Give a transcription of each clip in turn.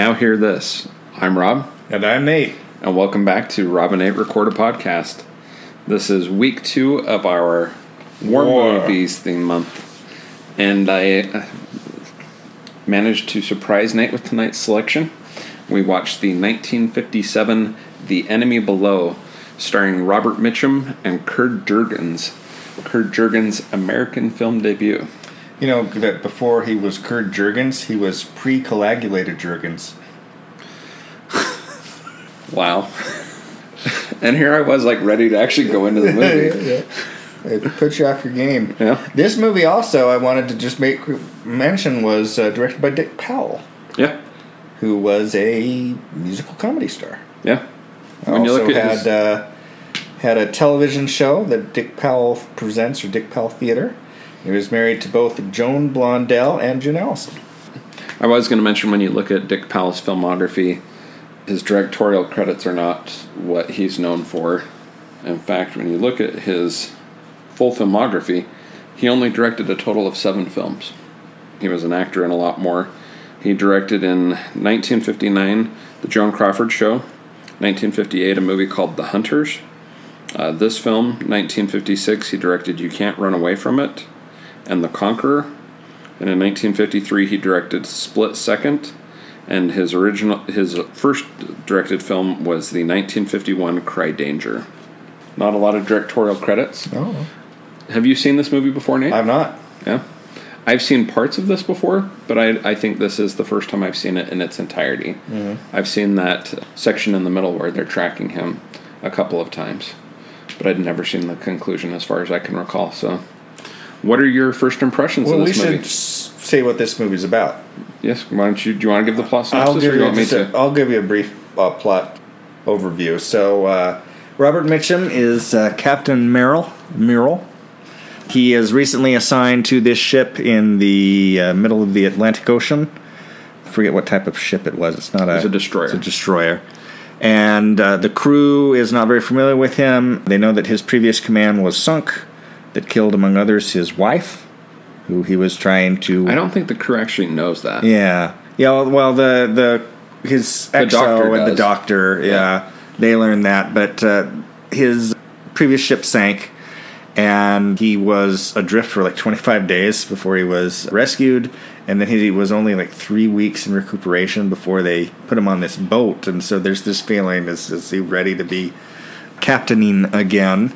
Now hear this. I'm Rob, And I'm Nate. and welcome back to Rob and Nate Record a Podcast. This is week two of our war War. movies theme month, and I uh, managed to surprise Nate with tonight's selection. We watched the 1957 The Enemy Below, starring Robert Mitchum and Kurt Jurgens. Kurt Jurgens' American film debut. You know that before he was Kurt Jurgens, he was pre-coagulated Jurgens. Wow. and here I was, like, ready to actually go into the movie. It puts you off your game. Yeah. This movie also, I wanted to just make mention, was uh, directed by Dick Powell, Yeah. who was a musical comedy star. Yeah. also had his- uh, had a television show that Dick Powell presents, or Dick Powell Theater. He was married to both Joan Blondell and June Allyson. I was going to mention when you look at Dick Powell's filmography, his directorial credits are not what he's known for. In fact, when you look at his full filmography, he only directed a total of seven films. He was an actor in a lot more. He directed in 1959 The Joan Crawford Show, 1958 a movie called The Hunters. Uh, this film, 1956, he directed You Can't Run Away From It and The Conqueror. And in 1953, he directed Split Second, and his original, his first directed film was the 1951 Cry Danger. Not a lot of directorial credits. Oh, Have you seen this movie before, Nate? I've not. yeah, I've seen parts of this before, but I, I think this is the first time I've seen it in its entirety. Mm-hmm. I've seen that section in the middle where they're tracking him a couple of times, but I'd never seen the conclusion as far as I can recall. So, what are your first impressions Well, of we this should movie? s- say what this movie's about. Yes, why don't you? Do you want to give the plot I'll give or you you want me a, to? I'll give you a brief uh, plot overview. So, uh, Robert Mitchum is uh, Captain Murrell. Murrell. He is recently assigned to this ship in the uh, middle of the Atlantic Ocean. I forget what type of ship it was. It's not a. It's a destroyer. It's a destroyer. And uh, the crew is not very familiar with him. They know that his previous command was sunk, that killed, among others, his wife, who he was trying to. I don't think the crew actually knows that. Yeah, yeah. well- Well, the the his The XO doctor and the doctor, yeah, they learned that. But uh, his previous ship sank, and he was adrift for like 25 days before he was rescued. And then he was only like three weeks in recuperation before they put him on this boat. And so there's this feeling: is is he ready to be captaining again?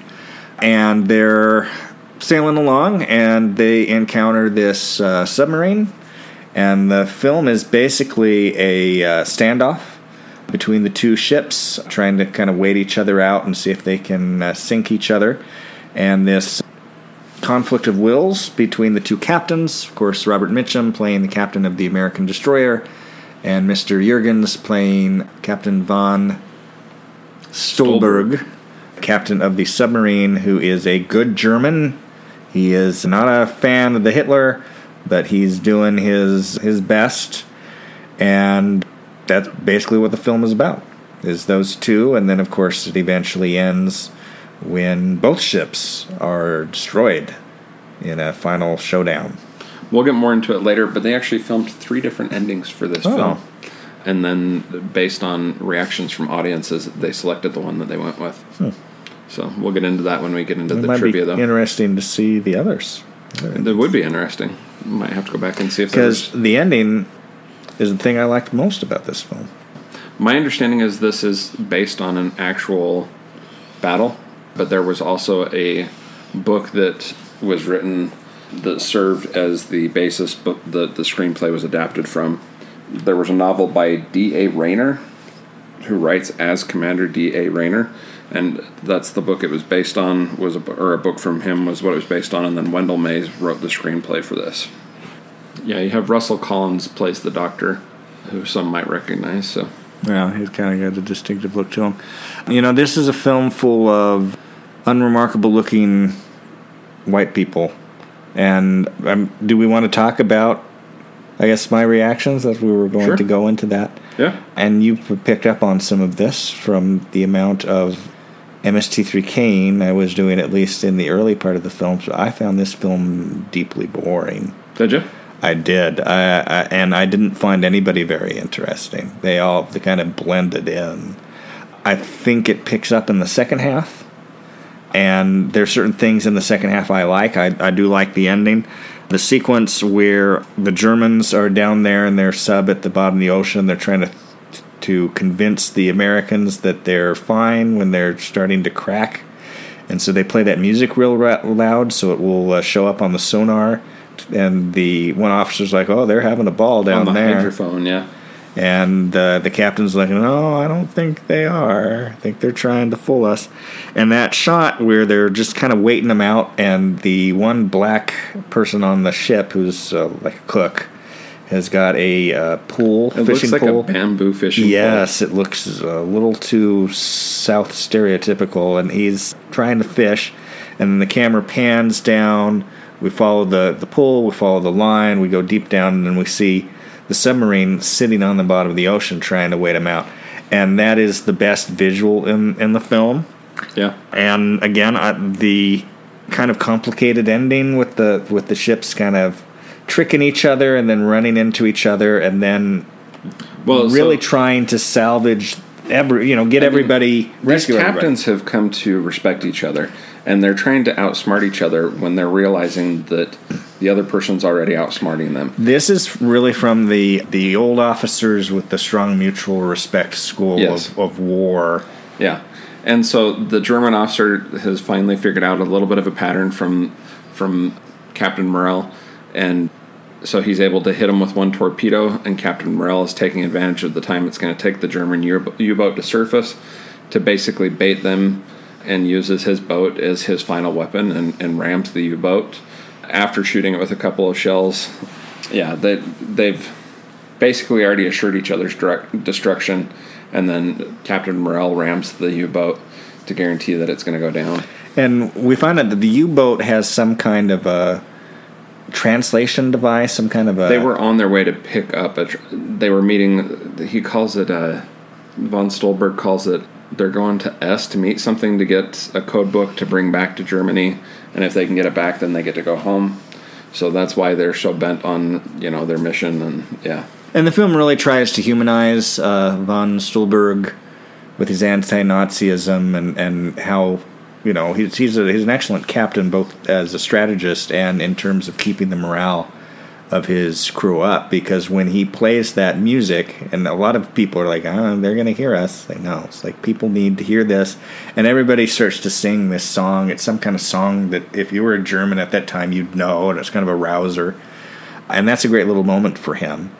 And they're sailing along, and they encounter this uh, submarine and the film is basically a uh, standoff between the two ships, trying to kind of wait each other out and see if they can uh, sink each other. And this conflict of wills between the two captains, of course, Robert Mitchum playing the captain of the American destroyer, and Mr. Jurgens playing Captain von Stolberg, captain of the submarine, who is a good German. He is not a fan of the Hitler, but he's doing his his best, and that's basically what the film is about. Is those two, and then of course it eventually ends when both ships are destroyed in a final showdown. We'll get more into it later, but they actually filmed three different endings for this Oh. film. And then, based on reactions from audiences, they selected the one that they went with. Hmm. So we'll get into that when we get into. It the trivia, be though. interesting to see the others That would be interesting. Might have to go back and see if because the ending is the thing I liked most about this film. My understanding is this is based on an actual battle, but there was also a book that was written that served as the basis book that the screenplay was adapted from. There was a novel by D.A. Rayner, who writes as Commander D.A. Rayner, and that's the book it was based on. Was a, or a book from him was what it was based on, and then Wendell Mayes wrote the screenplay for this. Yeah, you have Russell Collins plays the Doctor, who some might recognize. So Yeah, he's kind of got a distinctive look to him. You know, this is a film full of unremarkable looking white people. And um, do we want to talk about, I guess, my reactions as we were going Sure. to go into that? yeah, And you picked up on some of this from the amount of MST3K I was doing, at least in the early part of the film. So I found this film deeply boring. did you? I did, I, I, and I didn't find anybody very interesting. They all they kind of blended in. I think it picks up in the second half, and there's certain things in the second half I like. I, I do like the ending, the sequence where the Germans are down there in their sub at the bottom of the ocean. They're trying to to convince the Americans that they're fine when they're starting to crack, and so they play that music real ra- loud so it will uh, show up on the sonar. And the one officer's like, "Oh, they're having a ball down on the there." hydrophone, yeah. And uh, the captain's like, no, I don't think they are. I think they're trying to fool us. And that shot where they're just kind of waiting them out, and the one black person on the ship, who's uh, like a cook, has got a uh, pool, It fishing looks like pole. a bamboo fishing Yes, it looks a little too south stereotypical, and he's trying to fish, and then the camera pans down. We follow the the pool, we follow the line, we go deep down, and then we see the submarine sitting on the bottom of the ocean trying to wait him out, and that is the best visual in in the film. Yeah. And again, I, the kind of complicated ending with the with the ships kind of tricking each other and then running into each other and then Well, really so- trying to salvage every you know get everybody These rescue everybody. captains have come to respect each other, and they're trying to outsmart each other when they're realizing that the other person's already outsmarting them. This is really from the the old officers with the strong mutual respect school Yes. of, of war. Yeah, and so the German officer has finally figured out a little bit of a pattern from from Captain Murrell, and so he's able to hit him with one torpedo, and Captain Murrell is taking advantage of the time it's going to take the German U- U-boat to surface to basically bait them, and uses his boat as his final weapon and, and rams the U-boat after shooting it with a couple of shells. Yeah, they they've basically already assured each other's direct destruction, and then Captain Murrell rams the U-boat to guarantee that it's going to go down. And we find out that the U boat has some kind of a translation device, some kind of a They were on their way to pick up a. Tr- they were meeting. He calls it. Uh, von Stolberg calls it. They're going to S to meet something to get a code book to bring back to Germany, and if they can get it back, then they get to go home. So that's why they're so bent on you know their mission and yeah. And the film really tries to humanize uh, von Stolberg with his anti-Nazism and, and how you know he's he's, a, he's an excellent captain both as a strategist and in terms of keeping the morale of his crew up because when he plays that music and a lot of people are like oh they're gonna hear us. Like no it's like people need to hear this. And everybody starts to sing this song. It's some kind of song that if you were a German at that time you'd know and it's kind of a rouser. And that's a great little moment for him.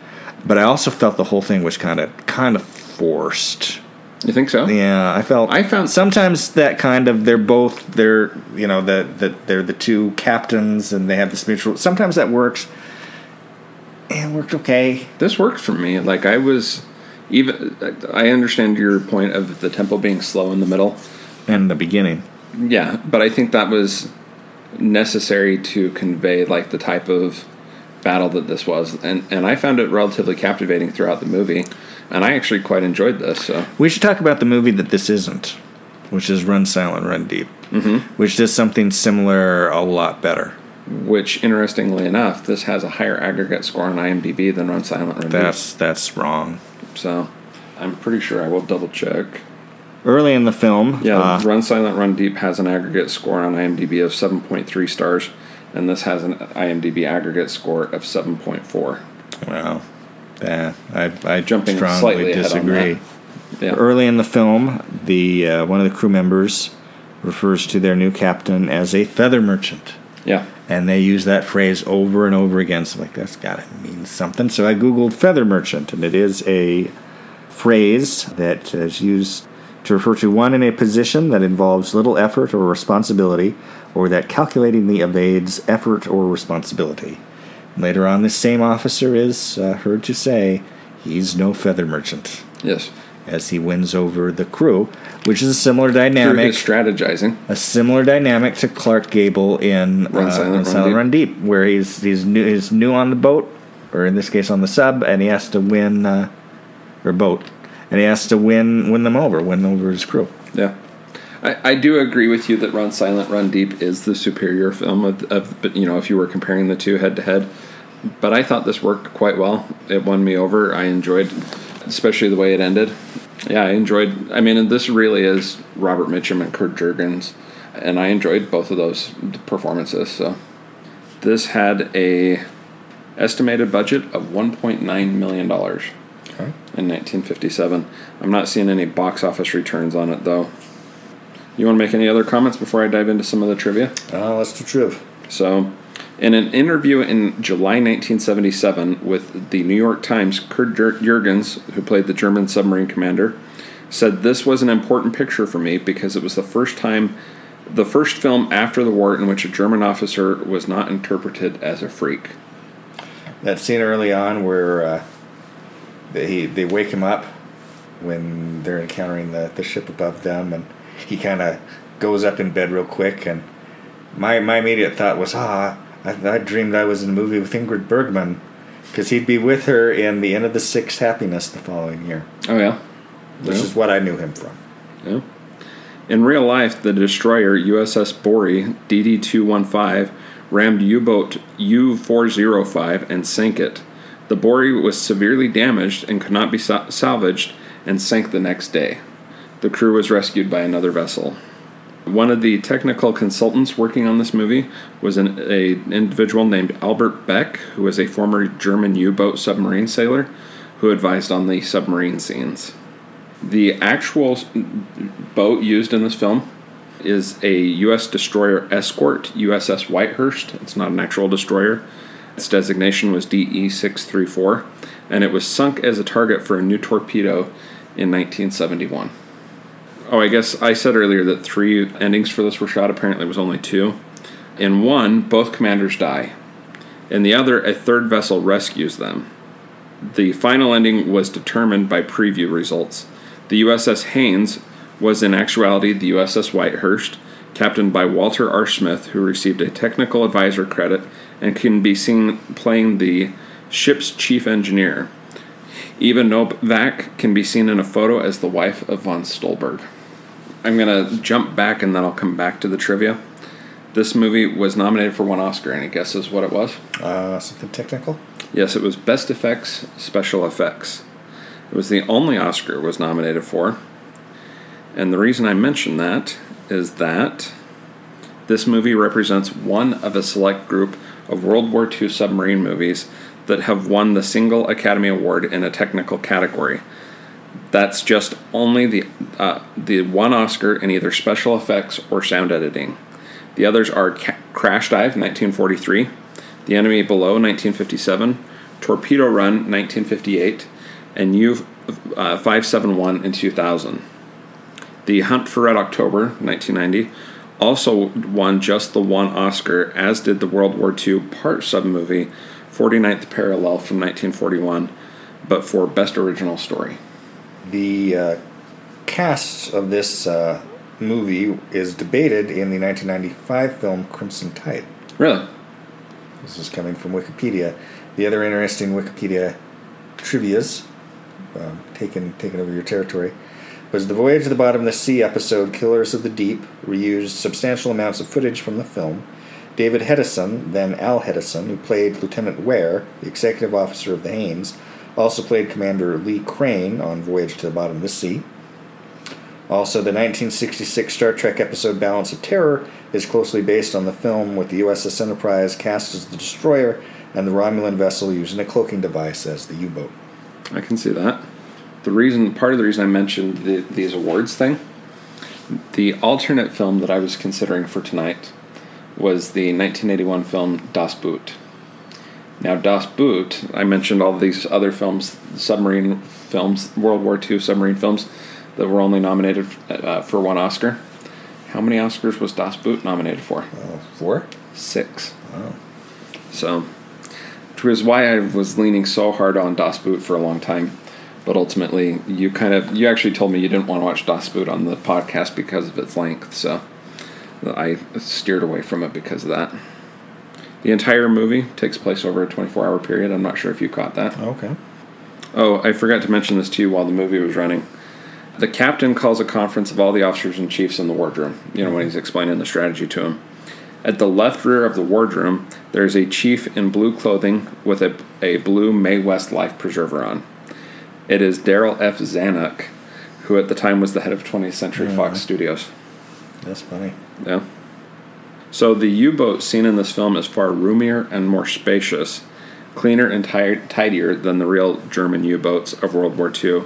But I also felt the whole thing was kind of kind of forced You think so? yeah, I felt. I found- sometimes that kind of they're both they're you know that that they're the two captains and they have this mutual. Sometimes that works. And it worked okay. this worked for me. Like I was even. I understand your point of the tempo being slow in the middle. and the beginning, Yeah, but I think that was necessary to convey like the type of battle that this was, and and I found it relatively captivating throughout the movie, and I actually quite enjoyed this. So we should talk about the movie that this isn't, which is Run Silent, Run Deep, mm-hmm. which does something similar a lot better. which interestingly enough, this has a higher aggregate score on IMDb than Run Silent Run Deep. That's that's wrong. So I'm pretty sure I will double check. Early in the film, Yeah, uh, Run Silent Run Deep has an aggregate score on IMDb of 7.3 stars, and this has an IMDb aggregate score of 7.4. well, yeah, I I Jumping strongly slightly ahead on disagree. Yeah. Early in the film, the uh, one of the crew members refers to their new captain as a feather merchant, Yeah. and they use that phrase over and over again. So, I'm like, that's got to mean something. So I googled feather merchant, and it is a phrase that is used to refer to one in a position that involves little effort or responsibility, or that calculatingly evades effort or responsibility. Later on, this same officer is uh, heard to say, "He's no feather merchant." Yes. as he wins over the crew, which is a similar dynamic, strategizing. a similar dynamic to Clark Gable in Run uh, Silent, Run Run Silent, Deep. Run Deep, where he's he's new he's new on the boat, or in this case on the sub, and he has to win uh, or boat, and he has to win win them over, win over his crew. Yeah. I, I do agree with you that Run Silent, Run Deep is the superior film of, of but you know if you were comparing the two head to head, but I thought this worked quite well. It won me over. I enjoyed, especially the way it ended. Yeah, I enjoyed. I mean, this really is Robert Mitchum and Kurt Jurgens, and I enjoyed both of those performances. So, this had a estimated budget of 1.9 million dollars Okay. in 1957. I'm not seeing any box office returns on it though. You want to make any other comments before I dive into some of the trivia? Uh, let's do triv. So, in an interview in July 1977 with the New York Times, Kurt Jurgens, who played the German submarine commander, said this was an important picture for me because it was the first time, the first film after the war in which a German officer was not interpreted as a freak. That scene early on where uh, they they wake him up when they're encountering the, the ship above them, and he kind of goes up in bed real quick. And my my immediate thought was, ah, I, I dreamed I was in a movie with Ingrid Bergman, because he'd be with her in the Inn of the Sixth Happiness the following year, Oh yeah, which Yeah. is what I knew him from. Yeah. In real life, the destroyer USS Borie DD 215 rammed U boat U 405 and sank it. The Borie was severely damaged and could not be sa- salvaged and sank the next day. The crew was rescued by another vessel. One of the technical consultants working on this movie was an a individual named Albert Beck, who was a former German U boat submarine sailor who advised on the submarine scenes. The actual boat used in this film is a U.S. destroyer escort, USS Whitehurst. It's not an actual destroyer. Its designation was DE 634, and it was sunk as a target for a new torpedo in 1971. Oh, I guess I said earlier that three endings for this were shot. Apparently, it was only two. In one, both commanders die. In the other, a third vessel rescues them. The final ending was determined by preview results. The USS Haynes was in actuality the USS Whitehurst, captained by Walter R. Smith, who received a technical advisor credit and can be seen playing the ship's chief engineer. Eva Novak can be seen in a photo as the wife of von Stolberg. I'm going to jump back and then I'll come back to the trivia. This movie was nominated for one Oscar. Any guesses what it was? Uh, something technical. Yes, it was Best Effects, Special Effects. It was the only Oscar it was nominated for. And the reason I mention that is that this movie represents one of a select group of World War II submarine movies that have won the single Academy Award in a technical category. That's just only the uh, the one Oscar in either special effects or sound editing. The others are Ca- Crash Dive, 1943, The Enemy Below, 1957, Torpedo Run, 1958, and U uh, 571 in 2000. The Hunt for Red October, 1990, also won just the one Oscar, as did the World War II part sub movie, 49th Parallel from 1941, but for Best Original Story. The uh, cast of this uh, movie is debated in the 1995 film Crimson Tide. Really? This is coming from Wikipedia. The other interesting Wikipedia trivia's um, taken taken over your territory was the Voyage to the Bottom of the Sea episode Killers of the Deep reused substantial amounts of footage from the film. David Hedison, then Al Hedison, who played Lieutenant Ware, the executive officer of the Haynes, also played Commander Lee Crane on Voyage to the Bottom of the Sea. Also, the 1966 Star Trek episode Balance of Terror is closely based on the film, with the USS Enterprise cast as the destroyer and the Romulan vessel using a cloaking device as the U boat. I can see that. The reason, part of the reason I mentioned the, these awards thing, the alternate film that I was considering for tonight was the 1981 film Das Boot. Now, Das Boot, I mentioned all these other films, submarine films, World War II submarine films, that were only nominated uh, for one Oscar. How many Oscars was Das Boot nominated for? Four, Six. Oh. So, which was why I was leaning so hard on Das Boot for a long time. But ultimately, you kind of you actually told me you didn't want to watch Das Boot on the podcast because of its length. So, I steered away from it because of that. The entire movie takes place over a 24 hour period. I'm not sure if you caught that. Okay. Oh, I forgot to mention this to you while the movie was running. The captain calls a conference of all the officers and chiefs in the wardroom, you know, when he's explaining the strategy to him. At the left rear of the wardroom, there is a chief in blue clothing with a, a blue May West life preserver on. It is Darryl F. Zanuck, who at the time was the head of 20th Century Fox mm-hmm. Studios. That's funny. Yeah. So the U boat seen in this film is far roomier and more spacious, cleaner and ti- tidier than the real German U boats of World War II,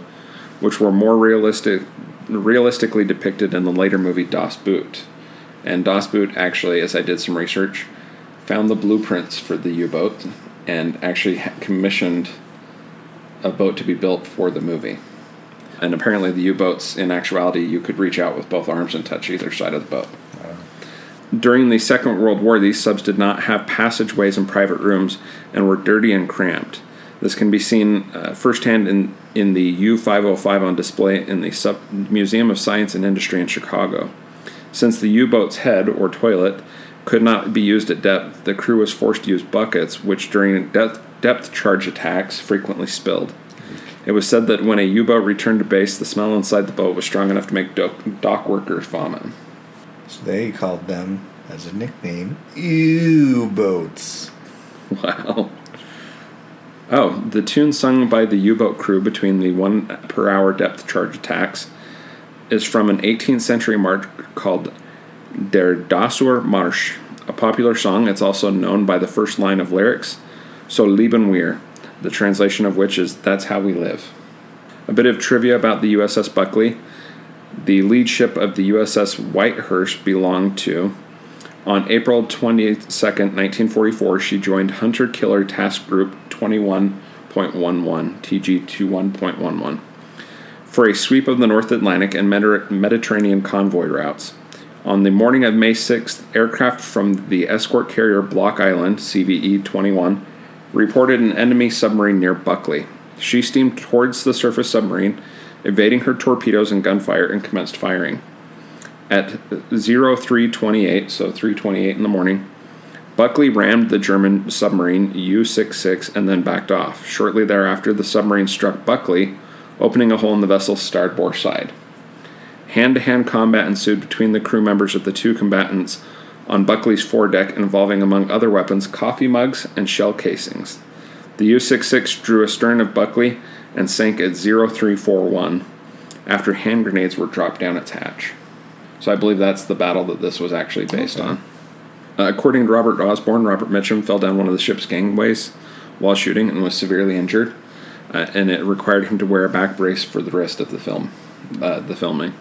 which were more realistic, realistically depicted in the later movie Das Boot. And Das Boot actually, as I did some research, found the blueprints for the U boat and actually commissioned a boat to be built for the movie. And apparently, the U boats, in actuality, you could reach out with both arms and touch either side of the boat. During the Second World War, these subs did not have passageways and private rooms and were dirty and cramped. This can be seen uh, firsthand in, in the U 505 on display in the Sub- Museum of Science and Industry in Chicago. Since the U boat's head, or toilet, could not be used at depth, the crew was forced to use buckets, which during depth, depth charge attacks frequently spilled. It was said that when a U boat returned to base, the smell inside the boat was strong enough to make dock, dock workers vomit. So they called them, as a nickname, U-boats. Wow. Oh, the tune sung by the U boat crew between the one per hour depth charge attacks is from an 18th century march called Der Dessauer Marsch, a popular song. It's also known by the first line of lyrics, So lieben wir, the translation of which is That's How We Live. A bit of trivia about the USS Buckley. The lead ship of the USS Whitehurst belonged to on April 22nd, 1944, she joined Hunter Killer Task Group 21.11, TG 21.11, for a sweep of the North Atlantic and Mediterranean convoy routes. On the morning of May 6th, aircraft from the escort carrier Block Island, CVE 21, reported an enemy submarine near Buckley. She steamed towards the surface submarine, evading her torpedoes and gunfire, and commenced firing. At 0328, so 328 in the morning, Buckley rammed the German submarine U 66 and then backed off. Shortly thereafter, the submarine struck Buckley, opening a hole in the vessel's starboard side. Hand to hand combat ensued between the crew members of the two combatants on Buckley's foredeck, involving, among other weapons, coffee mugs and shell casings. The U 66 drew astern of Buckley and sank at 0341 after hand grenades were dropped down its hatch. So I believe that's the battle that this was actually based Okay. on. Uh, according to Robert Osborne, Robert Mitchum fell down one of the ship's gangways while shooting and was severely injured, uh, and it required him to wear a back brace for the rest of the film, uh, the filming.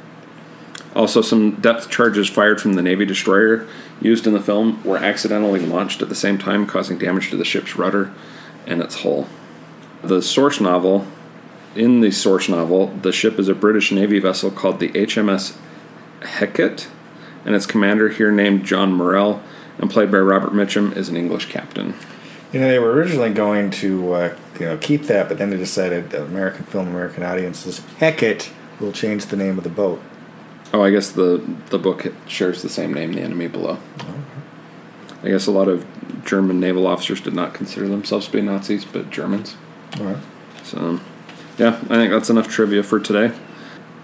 Also, some depth charges fired from the Navy destroyer used in the film were accidentally launched at the same time, causing damage to the ship's rudder and its hull. The source novel, in the source novel, the ship is a British Navy vessel called the HMS Hecate, and its commander, here named John Murrell and played by Robert Mitchum, is an English captain. You know, they were originally going to, uh, you know, keep that, but then they decided uh, American film, American audiences, heck it, we'll change the name of the boat. Oh, I guess the the book shares the same name, The Enemy Below. I guess a lot of German naval officers did not consider themselves to be Nazis, but Germans. All right. So, yeah, I think that's enough trivia for today.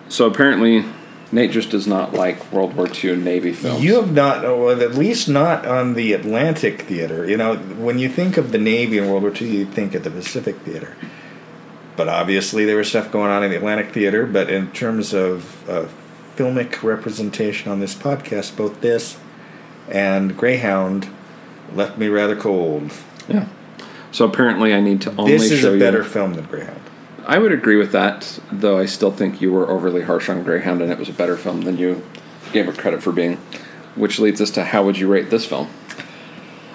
So apparently, Nate just does not like World War II Navy films. You have not, well, at least not on the Atlantic Theater. You know, when you think of the Navy in World War II, you think of the Pacific Theater. But obviously, there was stuff going on in the Atlantic Theater. But in terms of uh, filmic representation on this podcast, both this and Greyhound left me rather cold. yeah. So apparently, I need to only this is a better you. film than Greyhound. I would agree with that, though. I still think you were overly harsh on Greyhound, and it was a better film than you gave it credit for being. Which leads us to how would you rate this film?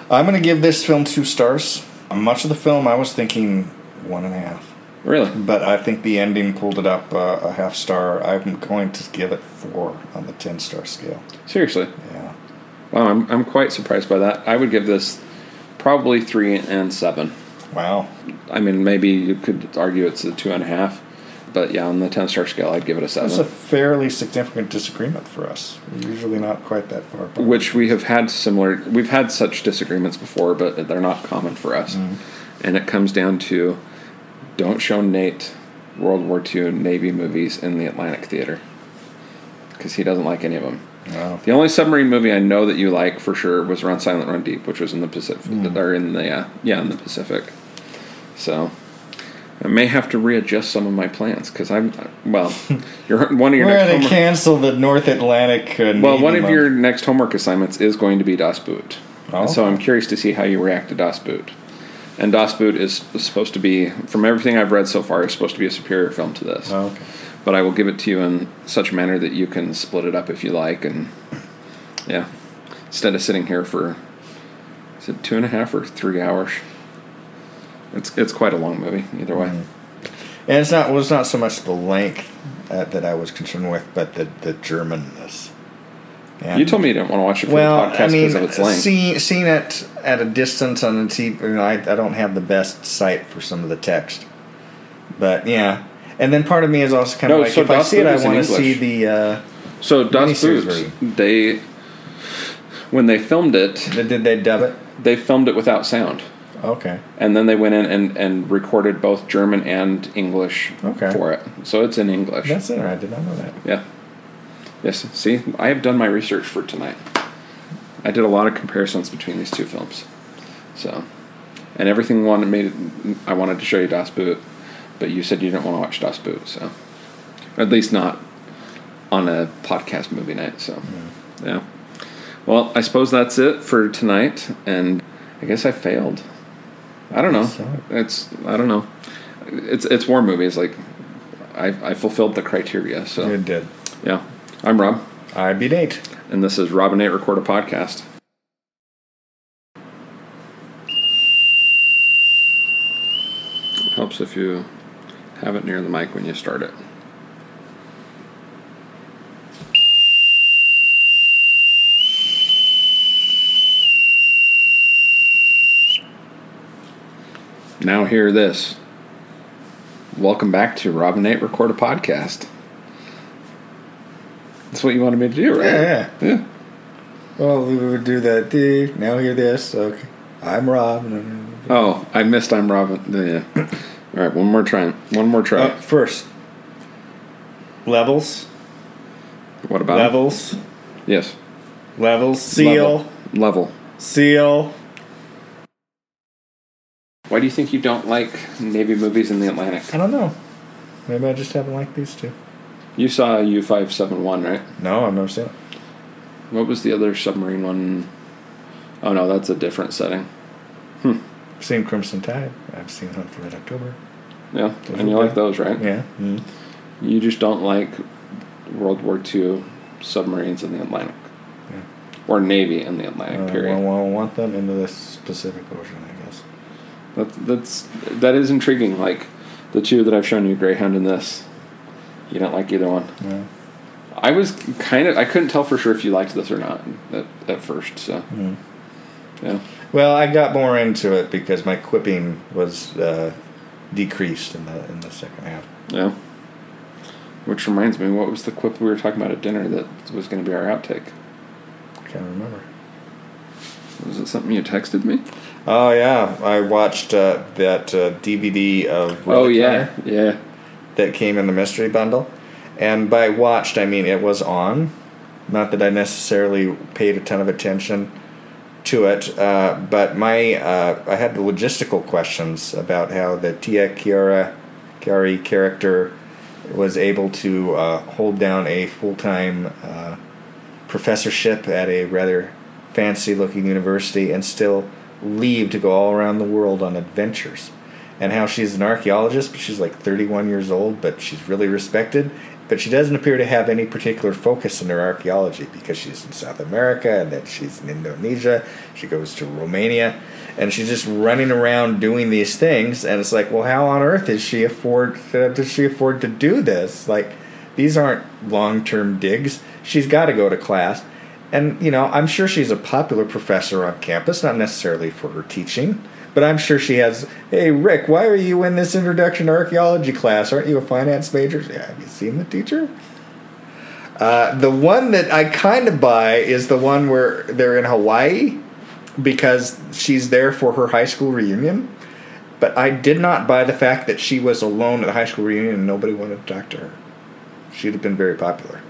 I'm going to give this film two stars. Much of the film, I was thinking one and a half. Really? But I think the ending pulled it up uh, a half star. I'm going to give it four on the 10 star scale. Seriously? Yeah. Wow, I'm, I'm quite surprised by that. I would give this probably three and seven. Wow. I mean, maybe you could argue it's a two and a half, but yeah, on the ten star scale, I'd give it a seven. That's a fairly significant disagreement for us. We're usually not quite that far apart. which we have had similar. We've had such disagreements before, but they're not common for us. And it comes down to don't show Nate World War II Navy movies in the Atlantic Theater because he doesn't like any of them. Wow. The only submarine movie I know that you like for sure was Run Silent, Run Deep, which was in the Pacific, Hmm. or in the uh, yeah in the Pacific. So I may have to readjust some of my plans because I'm well. Your one of your next they homework, cancel the North Atlantic. Uh, well, one of month. your next homework assignments is going to be Das Boot. Oh. And so I'm curious to see how you react to Das Boot. And Das Boot is supposed to be, from everything I've read so far, is supposed to be a superior film to this. Oh, okay. But I will give it to you in such a manner that you can split it up if you like, and yeah, instead of sitting here for is it two and a half or three hours? It's it's quite a long movie either way. And it's not was not so much the length uh, that I was concerned with, but the the Germanness. And- You told me you didn't want to watch it for Well, the I podcast mean, because of its length. seeing seeing it at a distance on the TV, you know, I, I don't have the best sight for some of the text, but yeah. And then part of me is also kind of No, like, so if I Das see it, I want to see the. Uh, so Das Boot, they when they filmed it, did they dub it? they filmed it without sound. Okay. And then they went in and, and recorded both German and English Okay. for it. So it's in English. That's it. I did not know that. Yeah. Yes. See, I have done my research for tonight. I did a lot of comparisons between these two films. So, and everything wanted made I wanted to show you Das Boot, but you said you didn't want to watch Das Boot, so at least not on a podcast movie night. So, yeah. Well, I suppose that's it for tonight, and I guess I failed. I don't know. It's I don't know. It's it's war movies like I I fulfilled the criteria. So It did. yeah. I'm Rob, I'd be Nate. and this is Rob and Nate Record a Podcast. Helps if you have it near the mic when you start it. Now hear this. Welcome back to Rob and Nate Record a Podcast. That's what you wanted me to do, right? Yeah, yeah. Yeah. Well, we would do that. "Dee, Now hear this. Okay. I'm Rob. Oh, I missed. I'm Robin. Yeah. All right, one more try. One more try. Uh, first, levels. what about Levels. Yes. Levels. Seal. Level. Level. Seal. Why do you think you don't like Navy movies in the Atlantic? I don't know. Maybe I just haven't liked these two. You saw U five seven one, right? No, I've never seen it. What was the other submarine one? Oh no, that's a different setting. I've seen Crimson Tide. I've seen Hunt for Red October. Yeah, Those and you like those, right? Yeah. Mm. You just don't like World War II submarines in the Atlantic, Yeah. or Navy in the Atlantic. Uh, period. well, well, want them into the Pacific Ocean, I guess. That's that's that is intriguing. Like the two that I've shown you, Greyhound and this, you don't like either one. Yeah. I was kind of I couldn't tell for sure if you liked this or not at, at first. So Mm. yeah, Well, I got more into it because my quipping was uh, decreased in the in the second half. yeah. Which reminds me, what was the quip we were talking about at dinner that was going to be our outtake? I Can't remember. Was it something you texted me? Oh yeah, I watched uh, that uh, DVD of oh yeah, yeah. that came in the mystery bundle, and by watched I mean it was on. Not that I necessarily paid a ton of attention to it, uh, but my uh, I had the logistical questions about how the Tia Chiara Carrere character was able to uh, hold down a full time uh, professorship at a rather fancy looking university and still leave to go all around the world on adventures. And how she's an archaeologist, but she's like 31 years old, but she's really respected. But she doesn't appear to have any particular focus in her archaeology because she's in South America and then she's in Indonesia. She goes to Romania and she's just running around doing these things. And it's like, well, how on earth is she afford? Uh, does she afford to do this? Like, these aren't long-term digs. She's got to go to class, and you know, I'm sure she's a popular professor on campus, not necessarily for her teaching, but I'm sure she has. Hey, Rick, why are you in this introduction to archaeology class? Aren't you a finance major? Yeah, have you seen the teacher? Uh, the one that I kind of buy is the one where they're in Hawaii because she's there for her high school reunion. But I did not buy the fact that she was alone at the high school reunion and nobody wanted to talk to her. She'd have been very popular.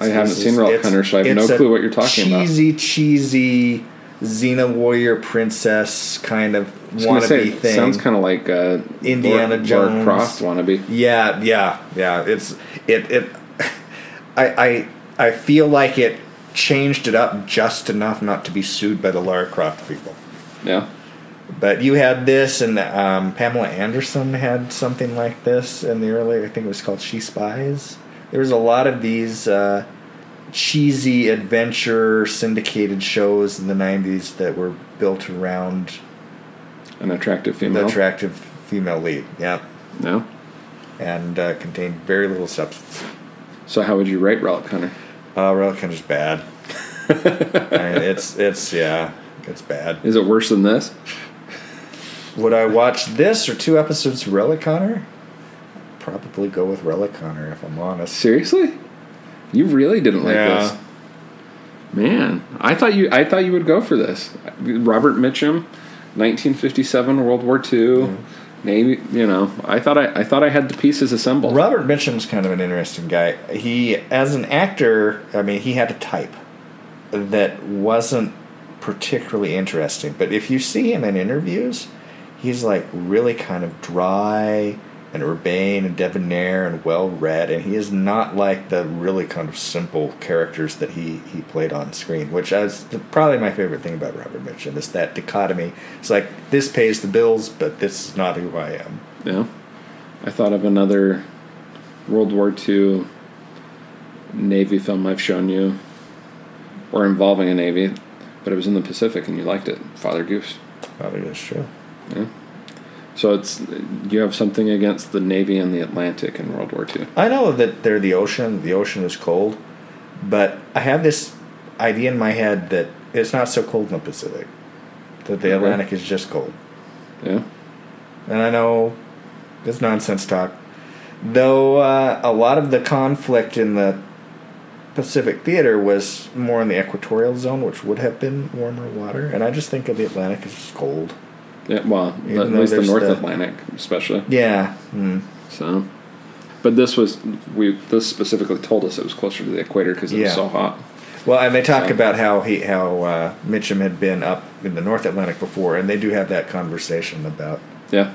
I haven't seen it's- Hunter, so I have no clue what you're talking about. cheesy, cheesy Xena warrior princess kind of I say, wannabe thing. Sounds kind of like uh, Indiana Lara Jones. Croft wannabe. Yeah, yeah, yeah. It's it it. I I I feel like it changed it up just enough not to be sued by the Lara Croft people. Yeah. But you had this, and um, Pamela Anderson had something like this in the early. I think it was called She Spies. There was a lot of these uh, cheesy adventure syndicated shows in the '90s that were built around An attractive female. attractive female lead. Yeah, no. and uh, contained very little substance. So how would you rate Relic Hunter? Uh, Relic Hunter's bad. I mean, it's it's yeah, it's bad. Is it worse than this? Would I watch this or two episodes of Relic Hunter? Probably go with Relic Hunter if I'm honest. Seriously? You really didn't like Yeah. this? Man, I thought you I thought you would go for this. Robert Mitchum, 1957 World War II, Navy, you know. I thought I I thought I had the pieces assembled. Robert Mitchum's kind of an interesting guy. He, as an actor, I mean, he had a type that wasn't particularly interesting. But if you see him in interviews, he's like really kind of dry and urbane and debonair and well read, and he is not like the really kind of simple characters that he, he played on screen, which is the, probably my favorite thing about Robert Mitchum is that dichotomy. It's like this pays the bills, but this is not who I am. Yeah. I thought of another World War II Navy film I've shown you, or involving a Navy, but it was in the Pacific and you liked it. Father Goose. Father Goose, true. Yeah. So it's you have something against the Navy and the Atlantic in World War II. I know that they're the ocean. The ocean is cold, but I have this idea in my head that it's not so cold in the Pacific. That the Okay. Atlantic is just cold. Yeah. And I know it's nonsense talk. Though uh, a lot of the conflict in the Pacific theater was more in the equatorial zone, which would have been warmer water. And I just think of the Atlantic as cold. Yeah. Well, Even at least the North the- Atlantic, especially. Yeah. Mm. So, but this was we this specifically told us it was closer to the equator because it was so hot. Well, and they talk So- about how he how uh, Mitchum had been up in the North Atlantic before, and they do have that conversation about Yeah.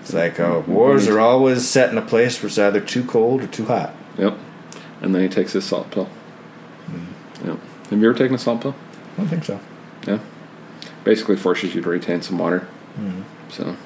it's like oh, wars are always set in a place where it's either too cold or too hot. Yep. And then he takes his salt pill. Mm-hmm. Yep. Have you ever taken a salt pill? I don't think so. Yeah. Basically forces you to retain some water. Mm-hmm. So